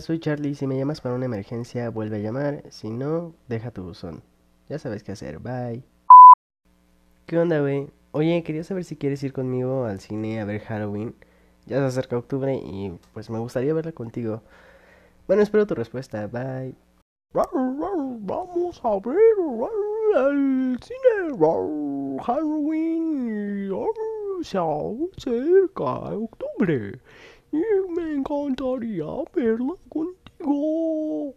soy Charlie. Si me llamas para una emergencia, vuelve a llamar. Si no, deja tu buzón. Ya sabes qué hacer. Bye. ¿Qué onda, güey? Oye, quería saber si quieres ir conmigo al cine a ver Halloween. Ya se acerca octubre y pues me gustaría verla contigo. Bueno, espero tu respuesta. Bye. Vamos a ver al cine Halloween. Se acerca octubre y me encantaría verla contigo.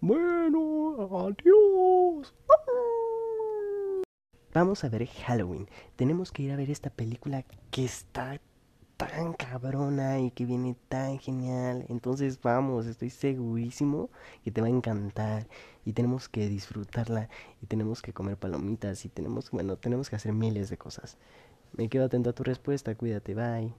Bueno, adiós. Vamos a ver Halloween. Tenemos que ir a ver esta película que está tan cabrona y que viene tan genial. Entonces vamos, estoy segurísimo que te va a encantar. Y tenemos que disfrutarla. Y tenemos que comer palomitas. Y tenemos, bueno, tenemos que hacer miles de cosas. Me quedo atento a tu respuesta. Cuídate, bye.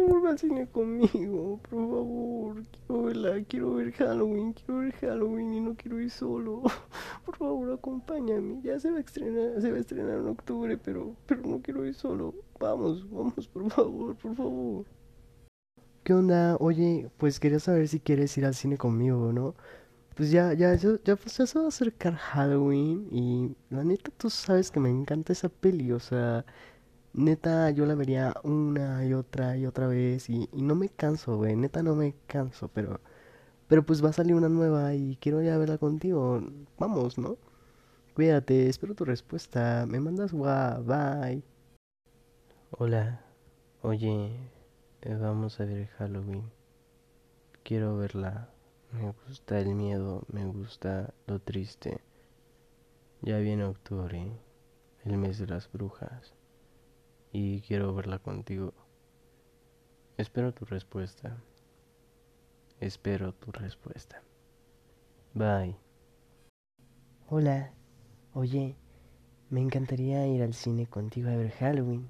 Favor, va al cine conmigo. Por favor, quiero verla. Quiero ver Halloween. Quiero ver Halloween y no quiero ir solo. Por favor, acompáñame. Ya se va a estrenar, se va a estrenar en octubre, pero, pero no quiero ir solo. Vamos, vamos, por favor, por favor. ¿Qué onda? Oye, pues quería saber si quieres ir al cine conmigo, ¿no? Pues ya, ya, ya, ya, pues ya se va a acercar Halloween y la neta tú sabes que me encanta esa peli, o sea, neta yo la vería una y otra y otra vez y, no me canso, güey, neta no me canso, pero, pero pues va a salir una nueva y quiero ir a verla contigo, vamos, ¿no? Cuídate, espero tu respuesta, me mandas guau, bye. Hola, oye, eh, vamos a ver Halloween. Quiero verla. Me gusta el miedo, me gusta lo triste. Ya viene octubre, el mes de las brujas, y quiero verla contigo. Espero tu respuesta. Espero tu respuesta. Bye. Hola, oye, me encantaría ir al cine contigo a ver Halloween.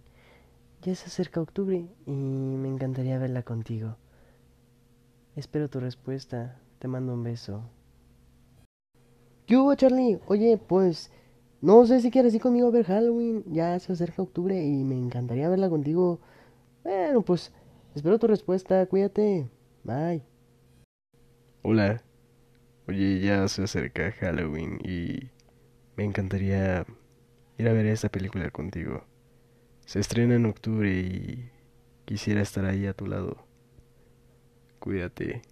Ya se acerca octubre y me encantaría verla contigo. Espero tu respuesta. Te mando un beso. ¿Qué hubo, Charlie? Oye, pues no sé si quieres ir conmigo a ver Halloween. Ya se acerca octubre y me encantaría verla contigo. Bueno, pues espero tu respuesta. Cuídate. Bye. Hola. Oye, ya se acerca Halloween y me encantaría ir a ver esta película contigo. Se estrena en octubre y quisiera estar ahí a tu lado. Cuídate.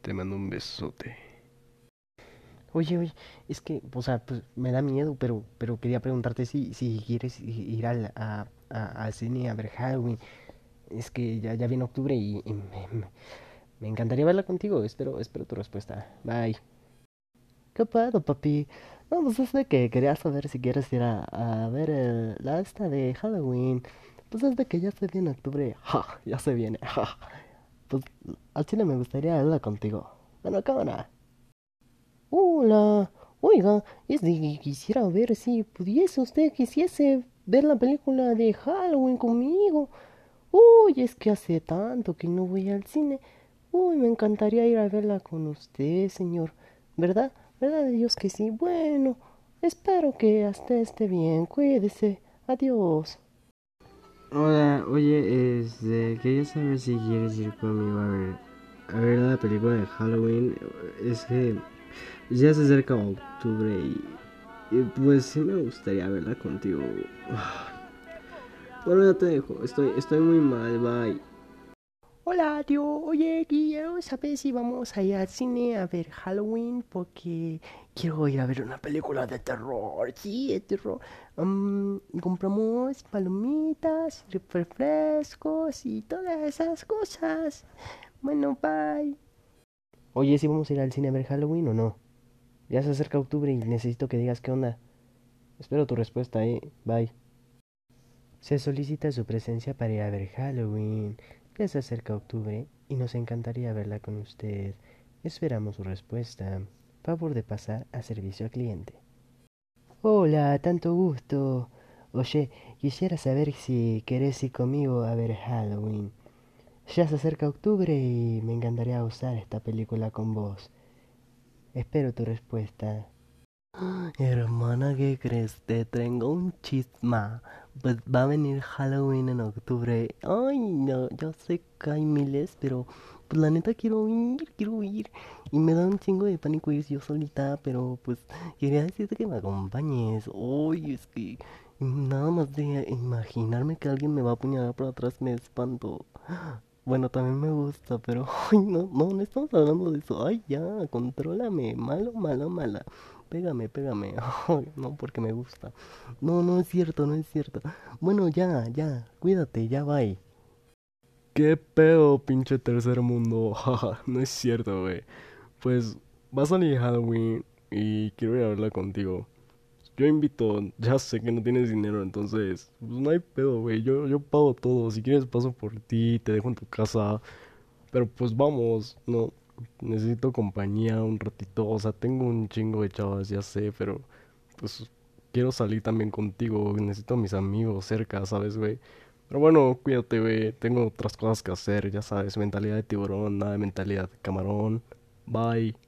Te mando un besote. Oye, oye, es que, o sea, pues me da miedo, pero, pero quería preguntarte si, si quieres ir al, a, a, al cine a ver Halloween. Es que ya, ya viene octubre y, me encantaría verla contigo. Espero, espero tu respuesta. Bye. ¿Qué pedo, papi? No, pues es de que quería saber si quieres ir a, a ver el, la esta de Halloween. Pues es de que ya se viene octubre. Ja, ya se viene. Ja. Pues al cine me gustaría verla contigo. Bueno, cámara. Hola. Oiga, es de que quisiera ver si pudiese usted, quisiese ver la película de Halloween conmigo. Uy, es que hace tanto que no voy al cine. Uy, me encantaría ir a verla con usted, señor. ¿Verdad? ¿Verdad de Dios que sí? Bueno, espero que hasta esté bien. Cuídese. Adiós. Hola, oye, este, quería saber si quieres ir conmigo a ver, a ver la película de Halloween. Es que ya se acerca octubre y, y pues sí me gustaría verla contigo. Bueno, ya te dejo. Estoy, estoy muy mal. Bye. Hola, tío. Oye, quiero saber si vamos a ir al cine a ver Halloween porque quiero ir a ver una película de terror. Sí, de terror. Um, compramos palomitas, refrescos y todas esas cosas. Bueno, bye. Oye, si vamos a ir al cine a ver Halloween o no? Ya se acerca octubre y necesito que digas qué onda. Espero tu respuesta, eh. Bye. Se solicita su presencia para ir a ver Halloween. Ya se acerca octubre y nos encantaría verla con usted. Esperamos su respuesta. Favor de pasar a servicio al cliente. Hola, tanto gusto. Oye, quisiera saber si querés ir conmigo a ver Halloween. Ya se acerca octubre y me encantaría usar esta película con vos. Espero tu respuesta. Hermana, ¿qué crees? Te tengo un chisma. Pues va a venir Halloween en octubre. Ay, no, yo sé que hay miles, pero pues la neta quiero ir, quiero ir. Y me da un chingo de pánico ir yo solita, pero pues quería decirte que me acompañes. Uy, es que nada más de imaginarme que alguien me va a apuñalar por atrás me espanto. Bueno, también me gusta, pero ay, no, no, no estamos hablando de eso. Ay, ya, contrólame. Malo, malo, mala. Pégame, pégame. No, porque me gusta. No, no es cierto, no es cierto. Bueno, ya, ya. Cuídate, ya bye. ¿Qué pedo, pinche tercer mundo? No es cierto, güey. Pues va a salir Halloween y quiero ir a verla contigo. Yo invito, ya sé que no tienes dinero, entonces, pues no hay pedo, güey. Yo, yo pago todo. Si quieres paso por ti, te dejo en tu casa. Pero pues vamos, no. Necesito compañía un ratito. O sea, tengo un chingo de chavas, ya sé, pero pues quiero salir también contigo. Necesito a mis amigos cerca, ¿sabes, güey? Pero bueno, cuídate, güey. Tengo otras cosas que hacer, ya sabes. Mentalidad de tiburón, nada de mentalidad de camarón. Bye.